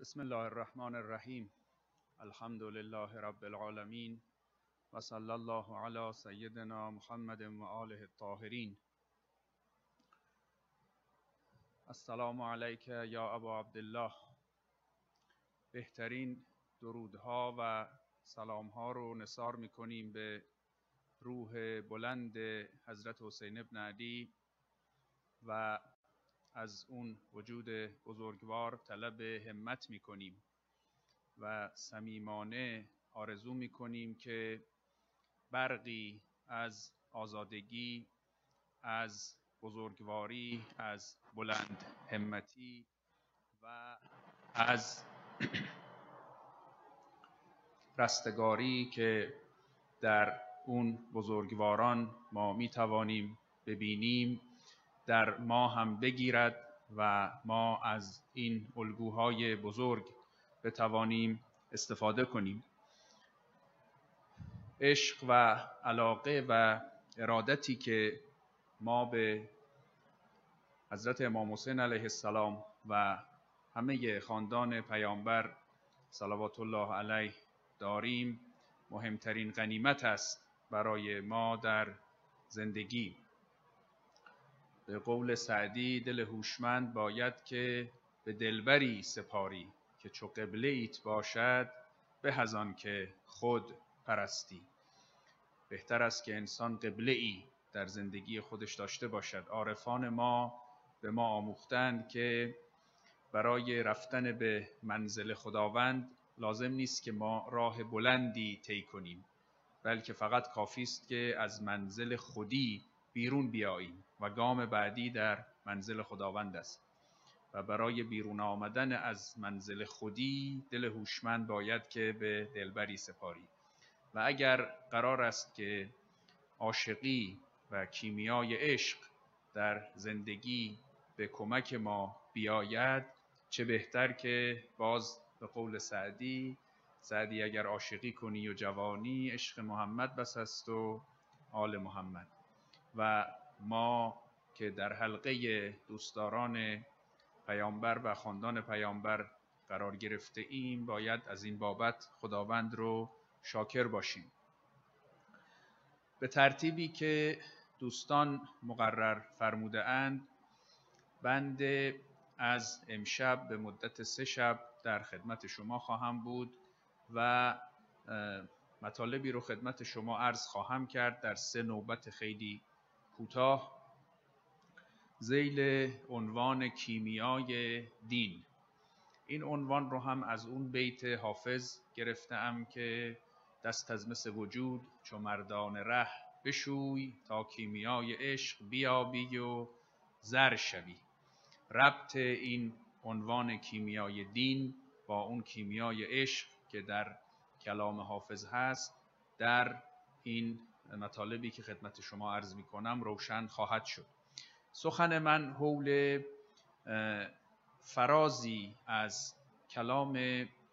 بسم الله الرحمن الرحیم. الحمد لله رب العالمین و صلی الله علی سیدنا محمد و آله الطاهرین. السلام علیک یا ابا عبدالله. بهترین درودها و سلامها رو نثار می‌کنیم به روح بلند حضرت حسین ابن علی و از اون وجود بزرگوار طلب همت می‌کنیم و صمیمانه آرزو می‌کنیم که برقی از آزادگی از بزرگواری از بلند همتی و از رستگاری که در اون بزرگواران ما می‌توانیم ببینیم در ما هم بگیرد و ما از این الگوهای بزرگ بتوانیم استفاده کنیم. عشق و علاقه و ارادتی که ما به حضرت امام حسین علیه السلام و همه خاندان پیامبر صلوات الله علیه داریم مهمترین غنیمت است برای ما در زندگی. به قول سعدی دل هوشمند باید که به دلبری سپاری که چو قبله ایت باشد به از که خود پرستی. بهتر است که انسان قبله ای در زندگی خودش داشته باشد. عارفان ما به ما آموختند که برای رفتن به منزل خداوند لازم نیست که ما راه بلندی طی کنیم بلکه فقط کافی است که از منزل خودی بیرون بیاییم و گام بعدی در منزل خداوند است. و برای بیرون آمدن از منزل خودی دل هوشمند باید که به دلبری سپاری. و اگر قرار است که عاشقی و کیمیای عشق در زندگی به کمک ما بیاید چه بهتر که باز به قول سعدی سعدی اگر عاشقی کنی و جوانی عشق محمد بس است و آل محمد. و ما که در حلقه دوستداران پیامبر و خاندان پیامبر قرار گرفته ایم باید از این بابت خداوند رو شاکر باشیم. به ترتیبی که دوستان مقرر فرموده اند بنده از امشب به مدت سه شب در خدمت شما خواهم بود و مطالبی رو خدمت شما عرض خواهم کرد. در سه نوبت خیلی کوتاه. زیل عنوان کیمیای دین. این عنوان رو هم از اون بیت حافظ گرفتم که دست از مثل وجود چو مردان ره بشوی تا کیمیای عشق بیابی و زر شوی. ربط این عنوان کیمیای دین با اون کیمیای عشق که در کلام حافظ هست در این مطالبی که خدمت شما عرض می کنم روشن خواهد شد. سخن من حول فرازی از کلام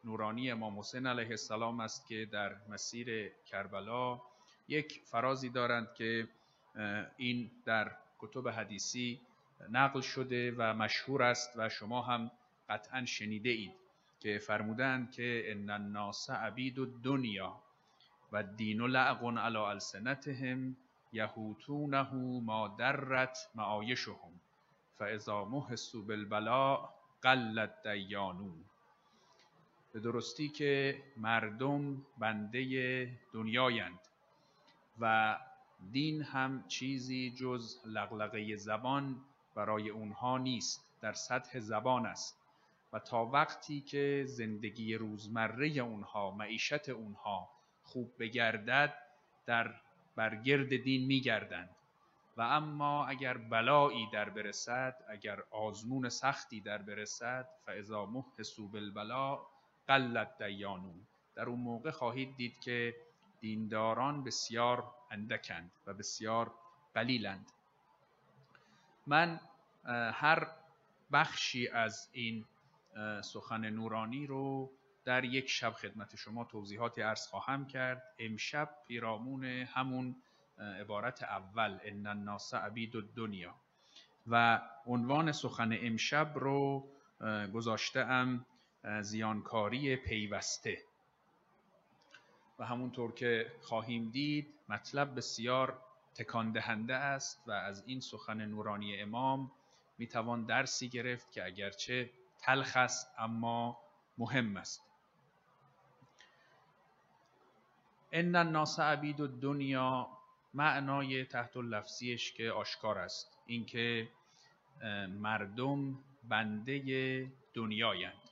نورانی امام حسین علیه السلام است که در مسیر کربلا یک فرازی دارند که این در کتب حدیثی نقل شده و مشهور است و شما هم قطعا شنیده اید که فرمودند که ان الناس عبید الدنیا و دین لعق علی السنتهم یهوتونه ما درت معایشهم فاذا محسوا بالبلاء قلت دیانون. به درستی که مردم بنده دنیایند و دین هم چیزی جز لغلقه زبان برای اونها نیست در سطح زبان است. و تا وقتی که زندگی روزمره اونها معیشت اونها خوب بگردد در برگرد دین میگردند. و اما اگر بلایی در برسد اگر آزمون سختی در برسد فاذا محسوا بالبلا قلت دیانون در اون موقع خواهید دید که دینداران بسیار اندکند و بسیار قلیلند. من هر بخشی از این سخن نورانی رو در یک شب خدمت شما توضیحاتی عرض خواهم کرد. امشب پیرامون همون عبارت اول ان الناس عبید الدنیا و عنوان سخن امشب رو گذاشته ام زیانکاری پیوسته. و همونطور که خواهیم دید مطلب بسیار تکان دهنده است و از این سخن نورانی امام می‌توان درسی گرفت که اگرچه تلخ است اما مهم است. ان الناس عبید دنیا معنای تحت لفظیش که آشکار است اینکه مردم بنده دنیایند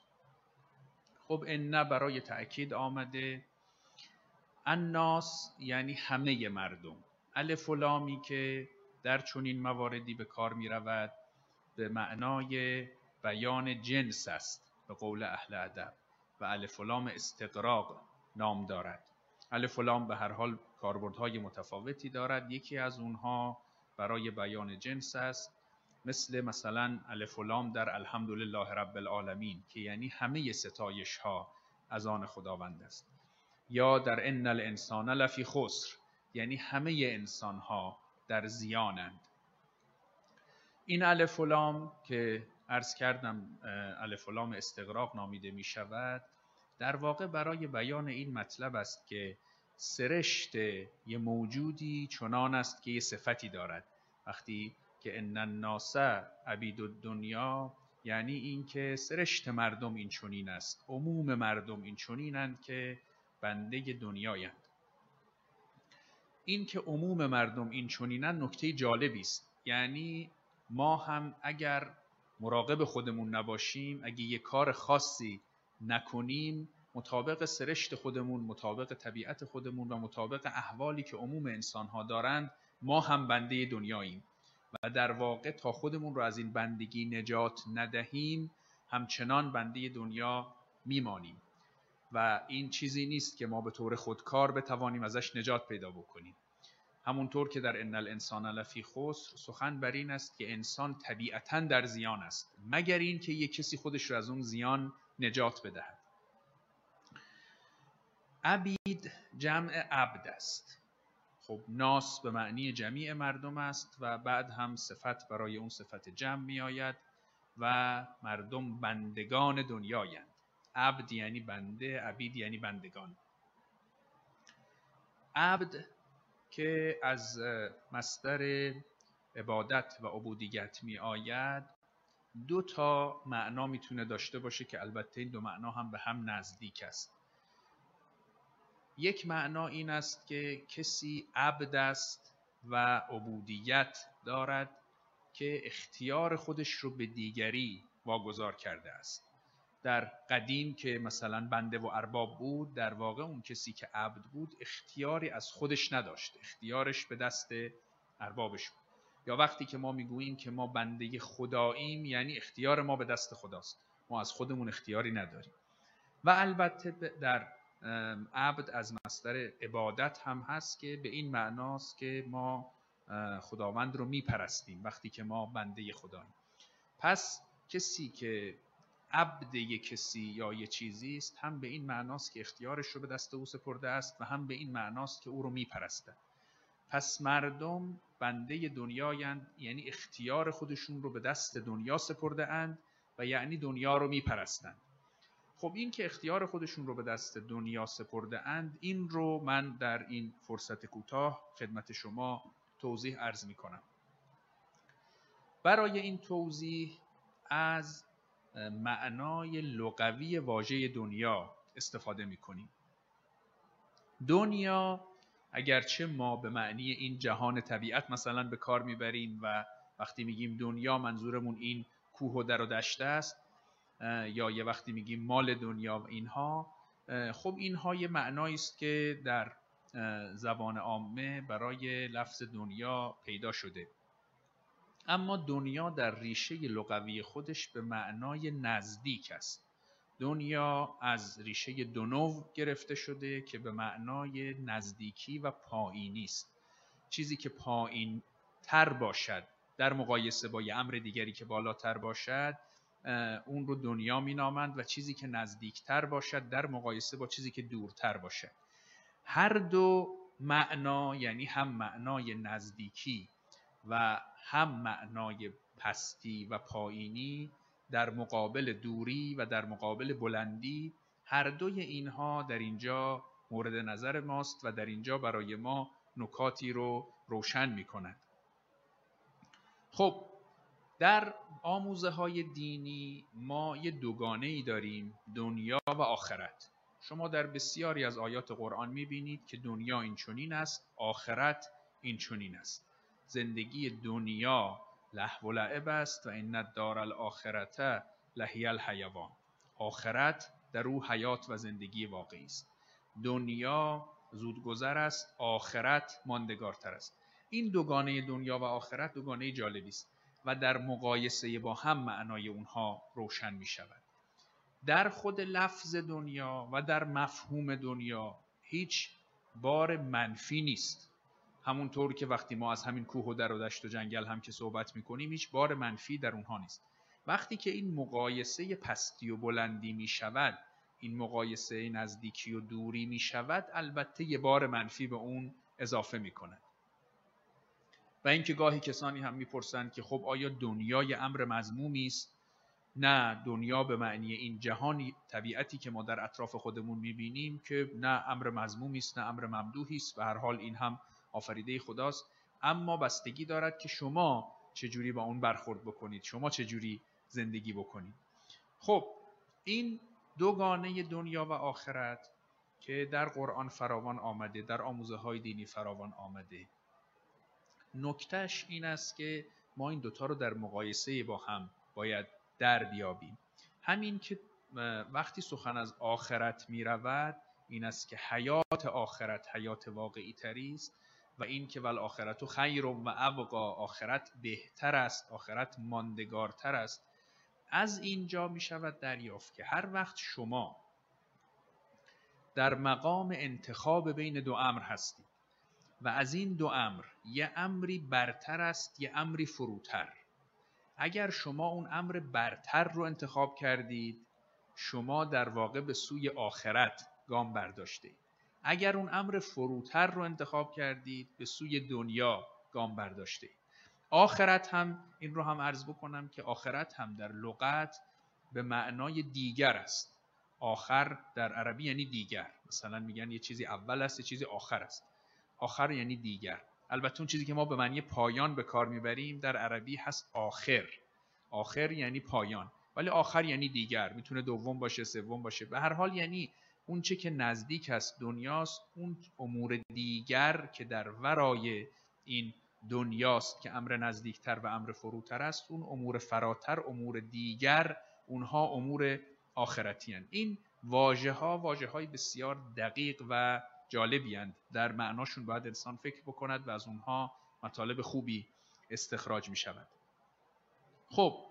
خب ان برای تأکید آمده الناس یعنی همه مردم. الف و که در چنین مواردی به کار می رود به معنای بیان جنس است به قول اهل ادب. و الف لام استقراق نام دارد. الف لام به هر حال کاربردهای متفاوتی دارد. یکی از اونها برای بیان جنس است مثل مثلا الف لام در الحمدلله رب العالمین که یعنی همه ستایش ها از آن خداوند است. یا در ان الانسان لفی خسر یعنی همه انسان ها در زیانند. این الف لام که عرض کردم الف لام استقراق نامیده می شود در واقع برای بیان این مطلب است که سرشت یه موجودی چنان است که یه صفتی دارد. وقتی که ان الناس عبید الدنیا یعنی اینکه سرشت مردم این چنین است. عموم مردم این چنینند که بنده دنیایند. این که عموم مردم این چنینند نکته جالبی است. یعنی ما هم اگر مراقب خودمون نباشیم اگه یه کار خاصی نکنیم مطابق سرشت خودمون مطابق طبیعت خودمون و مطابق احوالی که عموم انسان ها دارند ما هم بنده دنیاییم. و در واقع تا خودمون رو از این بندگی نجات ندهیم همچنان بنده دنیا میمانیم. و این چیزی نیست که ما به طور خودکار بتوانیم ازش نجات پیدا بکنیم. همونطور که در ان الانسان لفی خسر سخن بر این است که انسان طبیعتا در زیان است. مگر این که یک کسی خودش رو از اون زیان نجات بدهد. عبید جمع عبد است. خب ناس به معنی جمیع مردم است و بعد هم صفت برای اون صفت جمع می آید و مردم بندگان دنیایند. عبد یعنی بنده عبید یعنی بندگان. عبد که از مصدر عبادت و عبودیت می آید دو تا معنا می‌تونه داشته باشه که البته این دو معنا هم به هم نزدیک است. یک معنا این است که کسی عبد است و عبودیت دارد که اختیار خودش رو به دیگری واگذار کرده است. در قدیم که مثلا بنده و ارباب بود در واقع اون کسی که عبد بود اختیاری از خودش نداشت. اختیارش به دست اربابش بود. یا وقتی که ما می‌گوییم که ما بنده خداییم یعنی اختیار ما به دست خداست. ما از خودمون اختیاری نداریم. و البته در عبد از مصدر عبادت هم هست که به این معناست که ما خداوند رو میپرستیم وقتی که ما بنده خداییم. پس کسی که عبد یک کسی یا یه چیزی است هم به این معناست که اختیارش رو به دست او سپرده است و هم به این معناست که او رو میپرسته. پس مردم بنده دنیایند یعنی اختیار خودشون رو به دست دنیا سپرده اند و یعنی دنیا رو میپرستند. خب این که اختیار خودشون رو به دست دنیا سپرده اند این رو من در این فرصت کوتاه خدمت شما توضیح ارز می کنم برای این توضیح از معنای لغوی واژه دنیا استفاده می کنیم دنیا اگرچه ما به معنی این جهان طبیعت مثلا به کار می‌بریم و وقتی میگیم دنیا منظورمون این کوه و در و دشته است یا یه وقتی میگیم مال دنیا و اینها خب اینها یه معنایی است که در زبان عامه برای لفظ دنیا پیدا شده. اما دنیا در ریشه لغوی خودش به معنای نزدیک است. دنیا از ریشه دونو گرفته شده که به معنای نزدیکی و پایینی است. چیزی که پایین تر باشد در مقایسه با یه امر دیگری که بالاتر باشد اون رو دنیا مینامند و چیزی که نزدیکتر باشد در مقایسه با چیزی که دورتر باشد هر دو معنا یعنی هم معنای نزدیکی و هم معنای پستی و پایینی در مقابل دوری و در مقابل بلندی هر دوی اینها در اینجا مورد نظر ماست و در اینجا برای ما نکاتی رو روشن می کند. خب در آموزه های دینی ما یه دوگانه ای داریم دنیا و آخرت شما در بسیاری از آیات قرآن می بینید که دنیا این چنین است آخرت این چنین است زندگی دنیا لهو و لعب است و این دار الاخرت لهی الحیوان. آخرت در او حیات و زندگی واقعی است. دنیا زودگذر است آخرت ماندگارتر است. این دوگانه دنیا و آخرت دوگانه جالبی است و در مقایسه با هم معنای اونها روشن می شود. در خود لفظ دنیا و در مفهوم دنیا هیچ بار منفی نیست. همونطور که وقتی ما از همین کوه و در و دشت و جنگل هم که صحبت می‌کنیم هیچ بار منفی در اونها نیست. وقتی که این مقایسه پستی و بلندی می شود این مقایسه نزدیکی و دوری می شود البته یه بار منفی به اون اضافه می کند و اینکه گاهی کسانی هم می‌پرسند که خب آیا دنیای امر مضمومی است؟ نه دنیا به معنی این جهان طبیعتی که ما در اطراف خودمون می‌بینیم که نه امر مضمومی است نه امر ممدوحی است. به هر حال این هم آفریده خداست. اما بستگی دارد که شما چجوری با اون برخورد بکنید. شما چجوری زندگی بکنید. خب این دوگانه دنیا و آخرت که در قرآن فراوان آمده در آموزه های دینی فراوان آمده. نکتهش این است که ما این دوتا رو در مقایسه با هم باید در بیابیم. همین که وقتی سخن از آخرت می رود این است که حیات آخرت حیات واقعی تری است. و این که ول آخرت خیر و ابقا آخرت بهتر است آخرت ماندگارتر است. از اینجا می شود دریافت که هر وقت شما در مقام انتخاب بین دو امر هستید و از این دو امر یه امری برتر است یه امری فروتر. اگر شما اون امر برتر رو انتخاب کردید شما در واقع به سوی آخرت گام برداشته اگر اون امر فروتر رو انتخاب کردید به سوی دنیا گام برداشته آخرت هم این رو هم عرض بکنم که آخرت هم در لغت به معنای دیگر است. آخر در عربی یعنی دیگر. مثلا میگن یه چیزی اول است یه چیزی آخر است. آخر یعنی دیگر. البته اون چیزی که ما به معنی پایان به کار می‌بریم در عربی هست آخر. آخر یعنی پایان. ولی آخر یعنی دیگر. می‌تونه دوم باشه سوم باشه. به هر حال یعنی اون چه که نزدیک است دنیاست اون امور دیگر که در ورای این دنیاست که امر نزدیکتر و امر فروتر است اون امور فراتر امور دیگر اونها امور آخرتی این واژه ها واژه های بسیار دقیق و جالبی هند. در معناشون باید انسان فکر بکند و از اونها مطالب خوبی استخراج می شود خب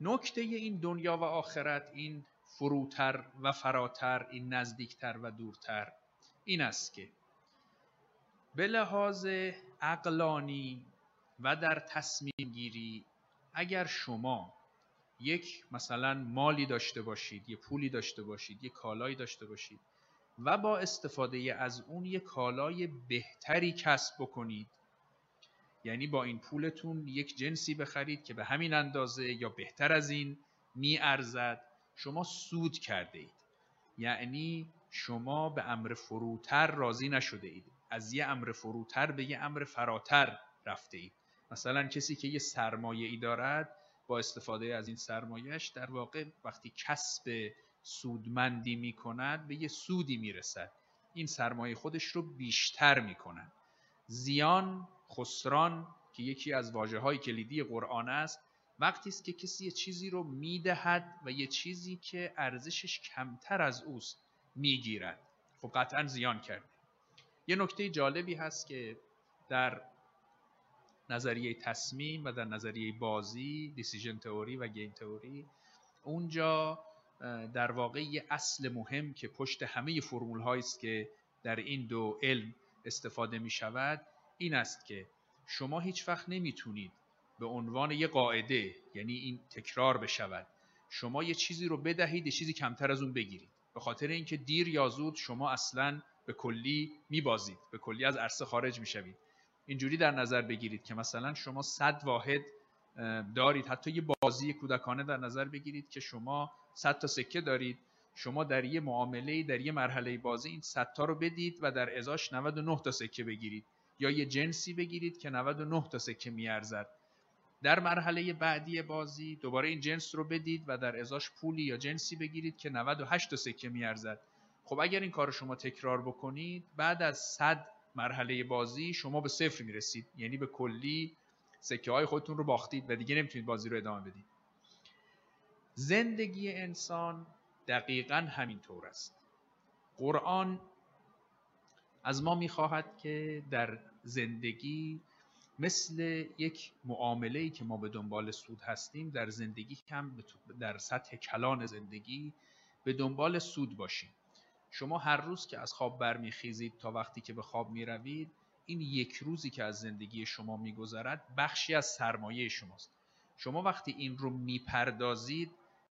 نکته این دنیا و آخرت این فروتر و فراتر این نزدیکتر و دورتر. این است که به لحاظ عقلانی و در تصمیم گیری اگر شما یک مثلا مالی داشته باشید یه پولی داشته باشید یه کالایی داشته باشید و با استفاده از اون یه کالای بهتری کسب بکنید یعنی با این پولتون یک جنسی بخرید که به همین اندازه یا بهتر از این میارزد. شما سود کرده اید. یعنی شما به امر فروتر راضی نشده اید. از یه امر فروتر به یه امر فراتر رفته اید. مثلا کسی که یه سرمایه ای دارد با استفاده از این سرمایهش در واقع وقتی کسب سودمندی می کند به یه سودی می رسد این سرمایه خودش رو بیشتر می کند زیان خسران که یکی از واجه های کلیدی قرآن است وقتی است که کسی یه چیزی رو می‌دهد و یه چیزی که ارزشش کمتر از اوست می‌گیرد. خب قطعا زیان کرده یه نکته جالبی هست که در نظریه تصمیم و در نظریه بازی دیسیژن تئوری و گیم تئوری اونجا در واقع یه اصل مهم که پشت همه فرمول است که در این دو علم استفاده می شود این است که شما هیچ وقت نمی‌تونید به عنوان یه قاعده یعنی این تکرار بشود. شما یه چیزی رو بدهید یه چیزی کمتر از اون بگیرید. به خاطر اینکه دیر یا زود شما اصلا به کلی میبازید به کلی از عرصه خارج می‌شوید. اینجوری در نظر بگیرید که مثلا شما صد واحد دارید. حتی یه بازی کودکانه در نظر بگیرید که شما 100 تا سکه دارید. شما در یه معامله در یه مرحله بازی این 100 تا رو بدید و در ازاش 99 تا سکه بگیرید. یا یه جنسی بگیرید که 99 تا سکه میارزد. در مرحله بعدی بازی دوباره این جنس رو بدید و در ازاش پولی یا جنسی بگیرید که 98 تا سکه میارزد. خب اگر این کار شما تکرار بکنید بعد از 100 مرحله بازی شما به صفر می‌رسید. یعنی به کلی سکه های خودتون رو باختید و دیگه نمی‌تونید بازی رو ادامه بدید. زندگی انسان دقیقا همینطور است. قرآن از ما می‌خواهد که در زندگی مثل یک معامله ای که ما به دنبال سود هستیم در زندگی کم در سطح کلان زندگی به دنبال سود باشیم. شما هر روز که از خواب برمیخیزید تا وقتی که به خواب می‌روید این یک روزی که از زندگی شما میگذرد بخشی از سرمایه شماست. شما وقتی این رو می‌پردازید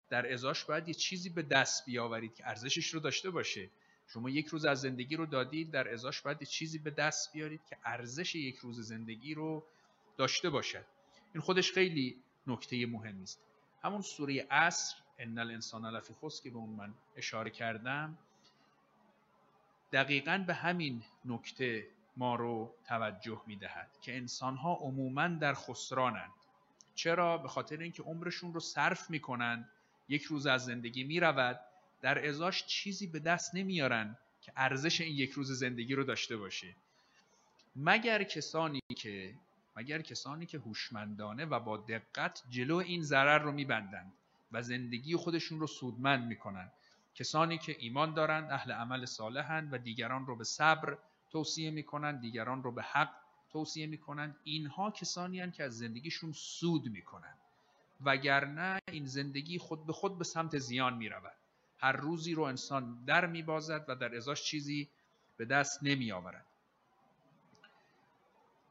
در ازاش باید یه چیزی به دست بیاورید که ارزشش رو داشته باشه. شما یک روز از زندگی رو دادید در ازاش باید چیزی به دست بیارید که ارزش یک روز زندگی رو داشته باشد. این خودش خیلی نکته مهمی است. همون سوره عصر ان الانسان لفی خسر که به اون من اشاره کردم دقیقا به همین نکته ما رو توجه می‌دهد که انسان ها عموما در خسرانند. چرا؟ به خاطر اینکه عمرشون رو صرف می‌کنند یک روز از زندگی می‌رود در ازاش چیزی به دست نمیارن که ارزش این یک روز زندگی رو داشته باشه. مگر کسانی که مگر کسانی که هوشمندانه و با دقت جلو این ضرر رو میبندند و زندگی خودشون رو سودمند می‌کنن. کسانی که ایمان دارند اهل عمل صالحند و دیگران رو به صبر توصیه می‌کنن دیگران رو به حق توصیه می‌کنن. اینها کسانی هستند که از زندگیشون سود می‌کنن. وگرنه این زندگی خود به خود به سمت زیان می‌رود. هر روزی رو انسان در میبازد و در ازاش چیزی به دست نمی آورد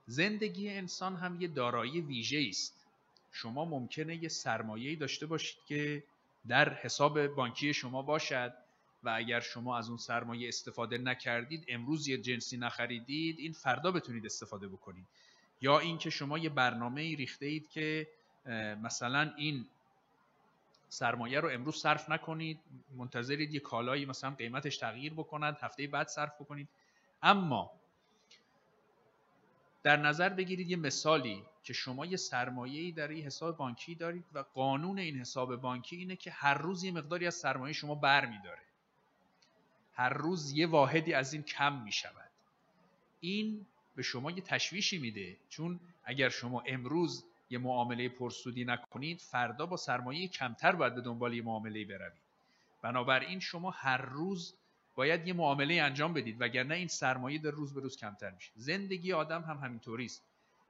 زندگی انسان هم یه دارایی ویژه است. شما ممکنه یه سرمایه‌ای داشته باشید که در حساب بانکی شما باشد و اگر شما از اون سرمایه استفاده نکردید امروز یه جنسی نخریدید این فردا بتونید استفاده بکنید. یا اینکه شما یه برنامه ای ریخته اید که مثلا این سرمایه رو امروز صرف نکنید. منتظرید یه کالایی مثلا قیمتش تغییر بکند هفته بعد صرف بکنید. اما در نظر بگیرید یه مثالی که شما یه سرمایه‌ای در این حساب بانکی دارید و قانون این حساب بانکی اینه که هر روز یه مقداری از سرمایه شما بر داره هر روز یه واحدی از این کم می شود این به شما یه تشویشی میده. چون اگر شما امروز یه معامله پرسودی نکنید فردا با سرمایه کمتر باید به دنبال یه معامله بروید. بنابراین شما هر روز باید یه معامله انجام بدید وگرنه این سرمایه در روز به روز کمتر میشه. زندگی آدم هم همینطوری است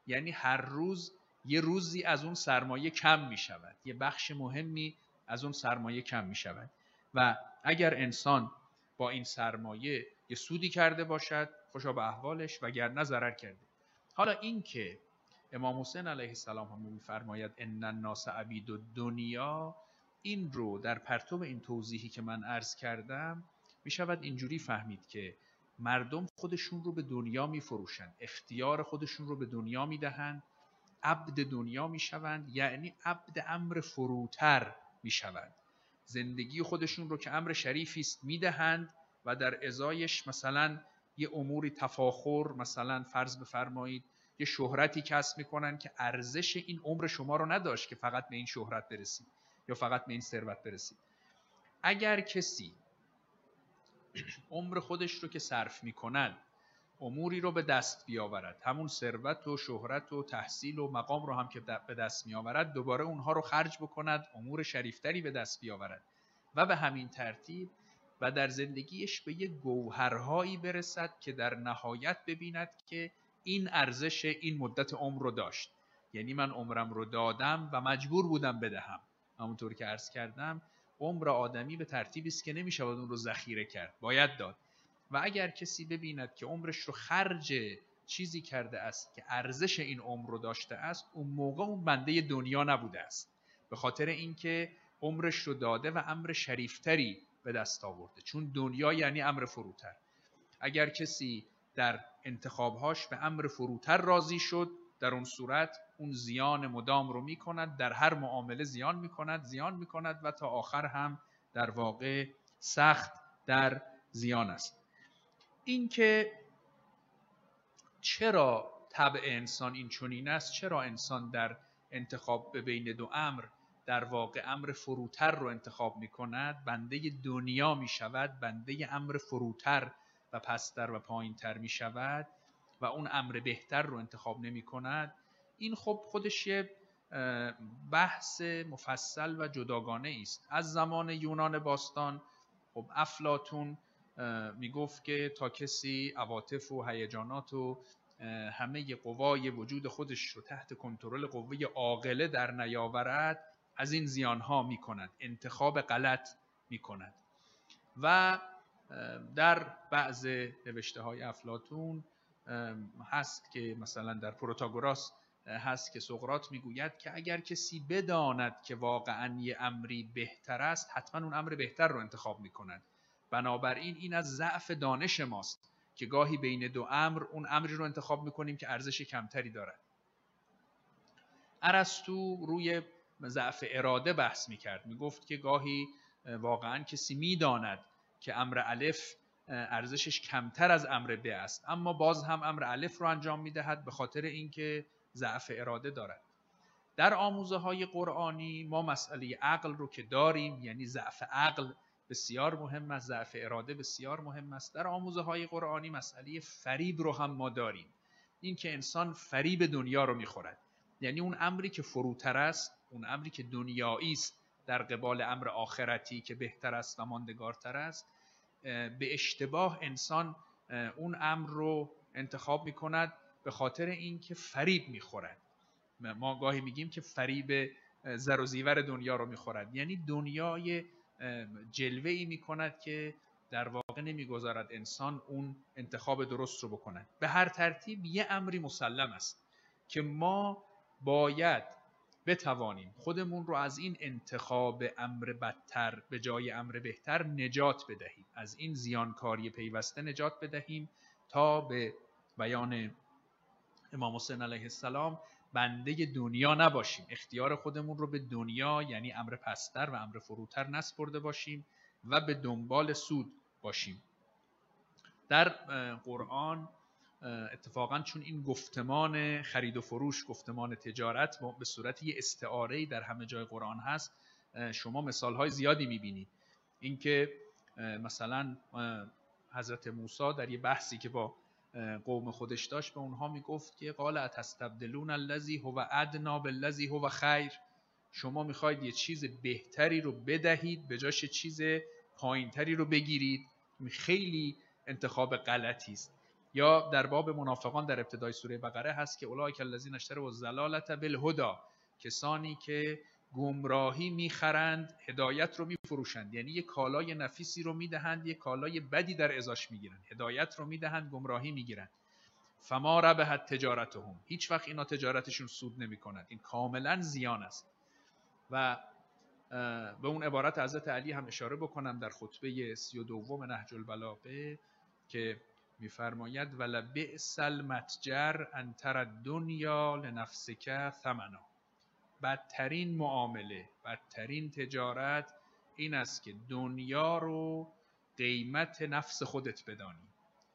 یعنی هر روز یه روزی از اون سرمایه کم می شود یه بخش مهمی از اون سرمایه کم می شود و اگر انسان با این سرمایه یه سودی کرده باشد خوشا به احوالش وگرنه ضرر کرده. حالا این که امام حسین علیه السلام هم میفرماید ان الناس عبید دنیا این رو در پرتو این توضیحی که من عرض کردم می شود اینجوری فهمید که مردم خودشون رو به دنیا می فروشند اختیار خودشون رو به دنیا می دهند عبد دنیا می شوند یعنی عبد امر فروتر می شوند زندگی خودشون رو که امر شریفی است می دهند و در ازایش مثلا یه اموری تفاخر مثلا فرض بفرمایید یه شهرتی کسب می‌کنن که ارزش این عمر شما رو نداشت که فقط به این شهرت برسید یا فقط به این ثروت برسید اگر کسی عمر خودش رو که صرف می‌کند اموری رو به دست بیاورد همون ثروت و شهرت و تحصیل و مقام رو هم که به دست میآورد دوباره اونها رو خرج بکند امور شریفتری به دست بیاورد و به همین ترتیب و در زندگیش به یک گوهرهایی برسد که در نهایت ببیند که این ارزش این مدت عمر رو داشت. یعنی من عمرم رو دادم و مجبور بودم بدهم. همونطور که عرض کردم عمر آدمی به ترتیبی است که نمی‌شود اون رو ذخیره کرد. باید داد. و اگر کسی ببیند که عمرش رو خرج چیزی کرده است که ارزش این عمر رو داشته است اون موقع اون بنده دنیا نبوده است. به خاطر اینکه عمرش رو داده و امر شریفتری به دست آورده. چون دنیا یعنی امر فروتر. اگر کسی در انتخابهاش به امر فروتر راضی شد. در اون صورت اون زیان مدام رو می‌کند در هر معامله زیان می‌کند زیان می‌کند و تا آخر هم در واقع سخت در زیان است. اینکه چرا طبع انسان این چنین است چرا انسان در انتخاب بین دو امر در واقع امر فروتر رو انتخاب می کند بنده دنیا می شود بنده امر فروتر و پستر و پایینتر می شود و اون امر بهتر رو انتخاب نمی کند این خب خودش یه بحث مفصل و جداگانه است. از زمان یونان باستان خب افلاتون می‌گفت که تا کسی عواطف و هیجانات و همه قوای وجود خودش رو تحت کنترل قوه عاقله در نیاورد از این زیان ها می کند انتخاب غلط می کند و در بعض نوشته های افلاتون هست که مثلا در پروتاگوراس هست که سقرات می‌گوید که اگر کسی بداند که واقعا یه امری بهتر است حتما اون امر بهتر رو انتخاب می کند بنابراین این از ضعف دانش ماست که گاهی بین دو امر اون امری رو انتخاب می‌کنیم که ارزش کمتری دارد. ارسطو روی ضعف اراده بحث می‌کرد. می‌گفت که گاهی واقعا کسی می‌داند که امر الف ارزشش کمتر از امر ب است. اما باز هم امر الف رو انجام می‌دهد به خاطر اینکه ضعف اراده دارد. در آموزه های قرآنی ما مسئله عقل رو که داریم یعنی ضعف عقل بسیار مهم است ضعف اراده بسیار مهم است. در آموزه های قرآنی مسئله فریب رو هم ما داریم. اینکه انسان فریب دنیا رو می‌خورد. یعنی اون امری که فروتر است اون امری که دنیایی است در قبال امر آخرتی که بهتر است و ماندگارتر است به اشتباه انسان اون امر رو انتخاب می کند به خاطر اینکه فریب می‌خورد. ما گاهی میگیم که فریب زر و زیور دنیا رو می‌خورد. یعنی دنیای جلوه ای می کند که در واقع نمی‌گذارد انسان اون انتخاب درست رو بکند. به هر ترتیب یه امری مسلم است که ما باید بتوانیم خودمون رو از این انتخاب امر بدتر به جای امر بهتر نجات بدهیم. از این زیانکاری پیوسته نجات بدهیم تا به بیان امام حسین علیه السلام بنده دنیا نباشیم. اختیار خودمون رو به دنیا یعنی امر پستر و امر فروتر نسپرده باشیم و به دنبال سود باشیم. در قرآن اتفاقا چون این گفتمان خرید و فروش گفتمان تجارت به صورت یه استعاره در همه جای قرآن هست شما مثال های زیادی می‌بینید. اینکه مثلا حضرت موسی در یه بحثی که با قوم خودش داشت به اونها می‌گفت که قال اتستبدلون الذی هو ادنا بالذی هو خیر. شما می‌خواید یه چیز بهتری رو بدهید به جاش چیز پایینتری رو بگیرید. خیلی انتخاب غلطی است. یا در باب منافقان در ابتدای سوره بقره هست که اولئک الذین اشتروا الضلالة بالهدى کسانی که گمراهی می‌خرند هدایت رو میفروشند. یعنی یک کالای نفیسی رو می‌دهند یک کالای بدی در ازاش می‌گیرند. هدایت رو می‌دهند گمراهی می‌گیرند. فما ربحت تجارتهم. هیچ وقت اینا تجارتشون سود نمی‌کند این کاملا زیان است. و به اون عبارت حضرت علی هم اشاره بکنم در خطبه سی و دوم نهج البلاغه که میفرماید ولبئس المتجر انتر دنیا لنفسک ثمنا. بدترین معامله بدترین تجارت این است که دنیا رو قیمت نفس خودت بدانی.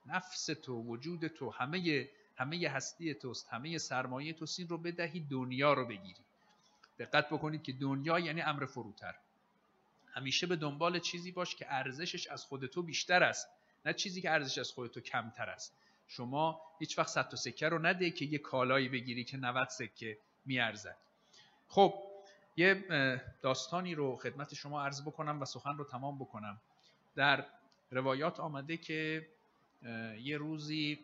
نفس تو وجود تو همه همه هستی توست همه سرمایه تو این رو بدهی دنیا رو بگیری. دقت بکنید که دنیا یعنی امر فروتر. همیشه به دنبال چیزی باش که ارزشش از خود تو بیشتر است. نه چیزی که ارزش از خود تو کمتر است. شما هیچ وقت صد تا سکه رو نده که یه کالایی بگیری که 90 سکه میارزد. خب یه داستانی رو خدمت شما عرض بکنم و سخن رو تمام بکنم. در روایات آمده که یه روزی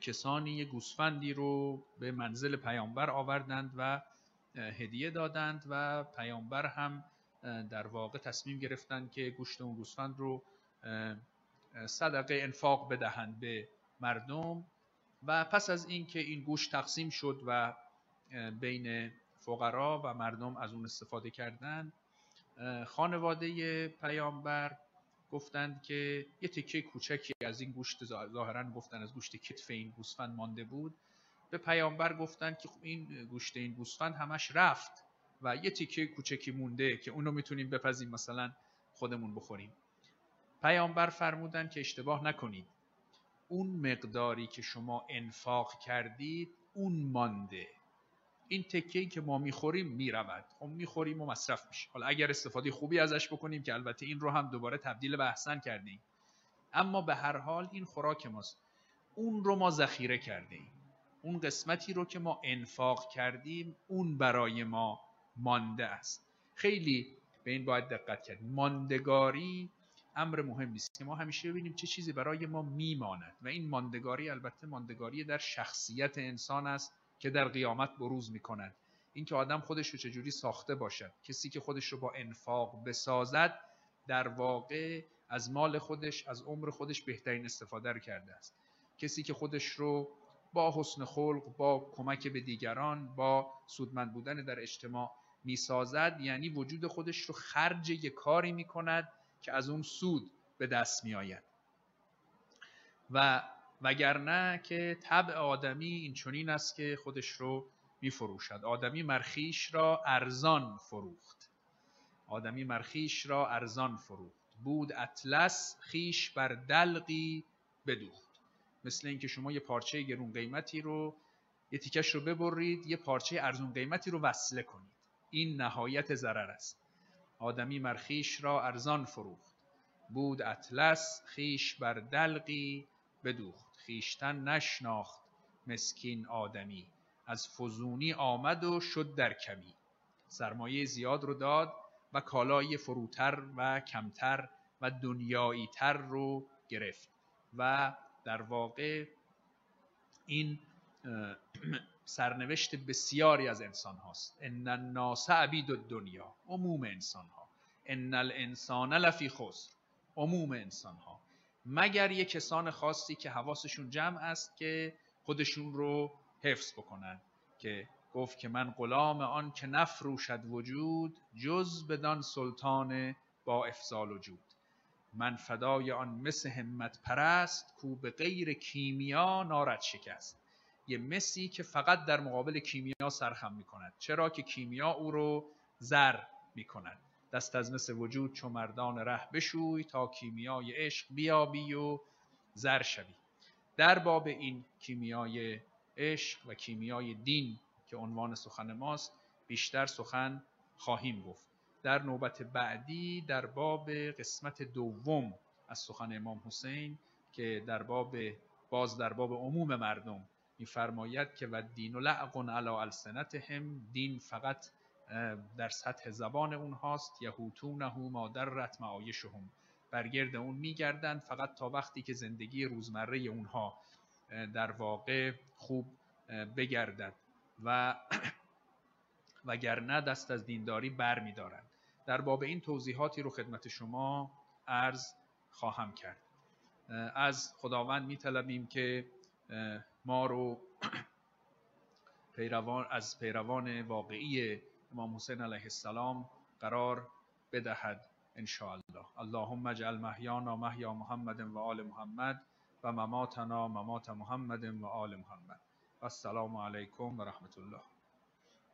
کسانی یه گوسفندی رو به منزل پیامبر آوردند و هدیه دادند و پیامبر هم در واقع تصمیم گرفتند که گوشت اون گوسفند رو صدقه انفاق بدهند به مردم و پس از اینکه این گوشت تقسیم شد و بین فقرا و مردم از اون استفاده کردند خانواده پیامبر گفتند که یه تکه کوچکی از این گوشت ظاهرا گفتن از گوشت کتف این گوسفند مانده بود. به پیامبر گفتن که خب این گوشت این گوسفند همش رفت و یه تیکه کوچکی مونده که اونو می‌تونیم بپزیم مثلا خودمون بخوریم. پیامبر فرمودن که اشتباه نکنید. اون مقداری که شما انفاق کردید اون مانده. این تکه که ما می‌خوریم می‌رود. خب می‌خوریم و مصرف میشه. حالا اگر استفاده خوبی ازش بکنیم که البته این رو هم دوباره تبدیل به احسن کردیم. اما به هر حال این خوراک ماست. اون رو ما ذخیره کردیم. اون قسمتی رو که ما انفاق کردیم اون برای ما مانده است. خیلی به این باید دقت کرد. ماندگاری امر مهمی است که ما همیشه ببینیم چه چیزی برای ما میماند. و این ماندگاری البته ماندگاری در شخصیت انسان است که در قیامت بروز می‌کند. اینکه آدم خودش رو چجوری ساخته باشد کسی که خودش رو با انفاق بسازد در واقع از مال خودش از عمر خودش بهترین استفاده رو کرده است. کسی که خودش رو با حسن خلق با کمک به دیگران با سودمند بودن در اجتماع می‌سازد یعنی وجود خودش رو خرج یک کاری می‌کند که از اون سود به دست میآید. و وگرنه که طبع آدمی این چنین است که خودش رو میفروشد. آدمی مرخیش را ارزان فروخت. آدمی مرخیش را ارزان فروخت. بود اطلس خیش بر دلقی بدوخت. مثل اینکه شما یه پارچه گرون قیمتی رو یه تیکش رو ببرید یه پارچه ارزون قیمتی رو وصله کنید. این نهایت ضرر است. آدمی مرخیش را ارزان فروخت. بود اطلس خیش بر دلقی بدوخت. خیشتن نشناخت مسکین آدمی. از فزونی آمد و شد در کمی. سرمایه زیاد رو داد و کالای فروتر و کمتر و دنیایی تر رو گرفت و در واقع این سرنوشت بسیاری از انسان هاست. ان الناس عبید دنیا عموم انسان ها. ان الانسان لفی خسر عموم انسان ها. مگر یک کسان خاصی که حواسشون جمع است که خودشون رو حفظ بکنن؟ که گفت که من غلام آن که نفروشد وجود جز بدان سلطان با افضال وجود من فدای آن مس همت پرست کو به غیر کیمیا نارد شکست. یه مسی که فقط در مقابل کیمیا سرخم می کند چرا که کیمیا او رو زر می کند دست از مس وجود چو مردان ره بشوی تا کیمیای عشق بیابی و زر شوی. در باب این کیمیای عشق و کیمیای دین که عنوان سخن ماست بیشتر سخن خواهیم گفت. در نوبت بعدی در باب قسمت دوم از سخن امام حسین که در باب باز در باب عموم مردم میفرماید که و دین و لعقن علی السنتهم دین فقط در سطح زبان اونهاست یهوتونه ما در رت معایشهم. برگرد اون میگردند فقط تا وقتی که زندگی روزمره اونها در واقع خوب بگردد و وگرنه دست از دینداری بر میدارند در باب این توضیحاتی رو خدمت شما عرض خواهم کرد. از خداوند میطلبیم که ما رو پیروان از پیروان واقعی امام حسین علیه السلام قرار بدهد ان الله اللهم اجعل محیانا محیا محمد و آل محمد و مماتنا ممات محمد و آل محمد. السلام علیکم و رحمت الله.